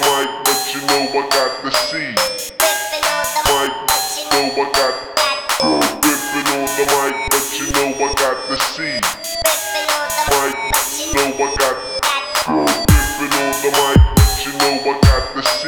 but you know I got the C. Mike, know I got. Ripping on the mic, but you know I got the C. on the mic, but you know I got the C.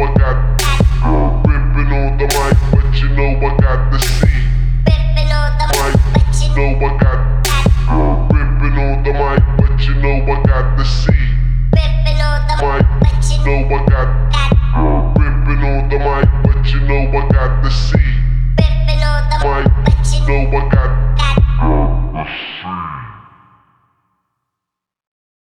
what that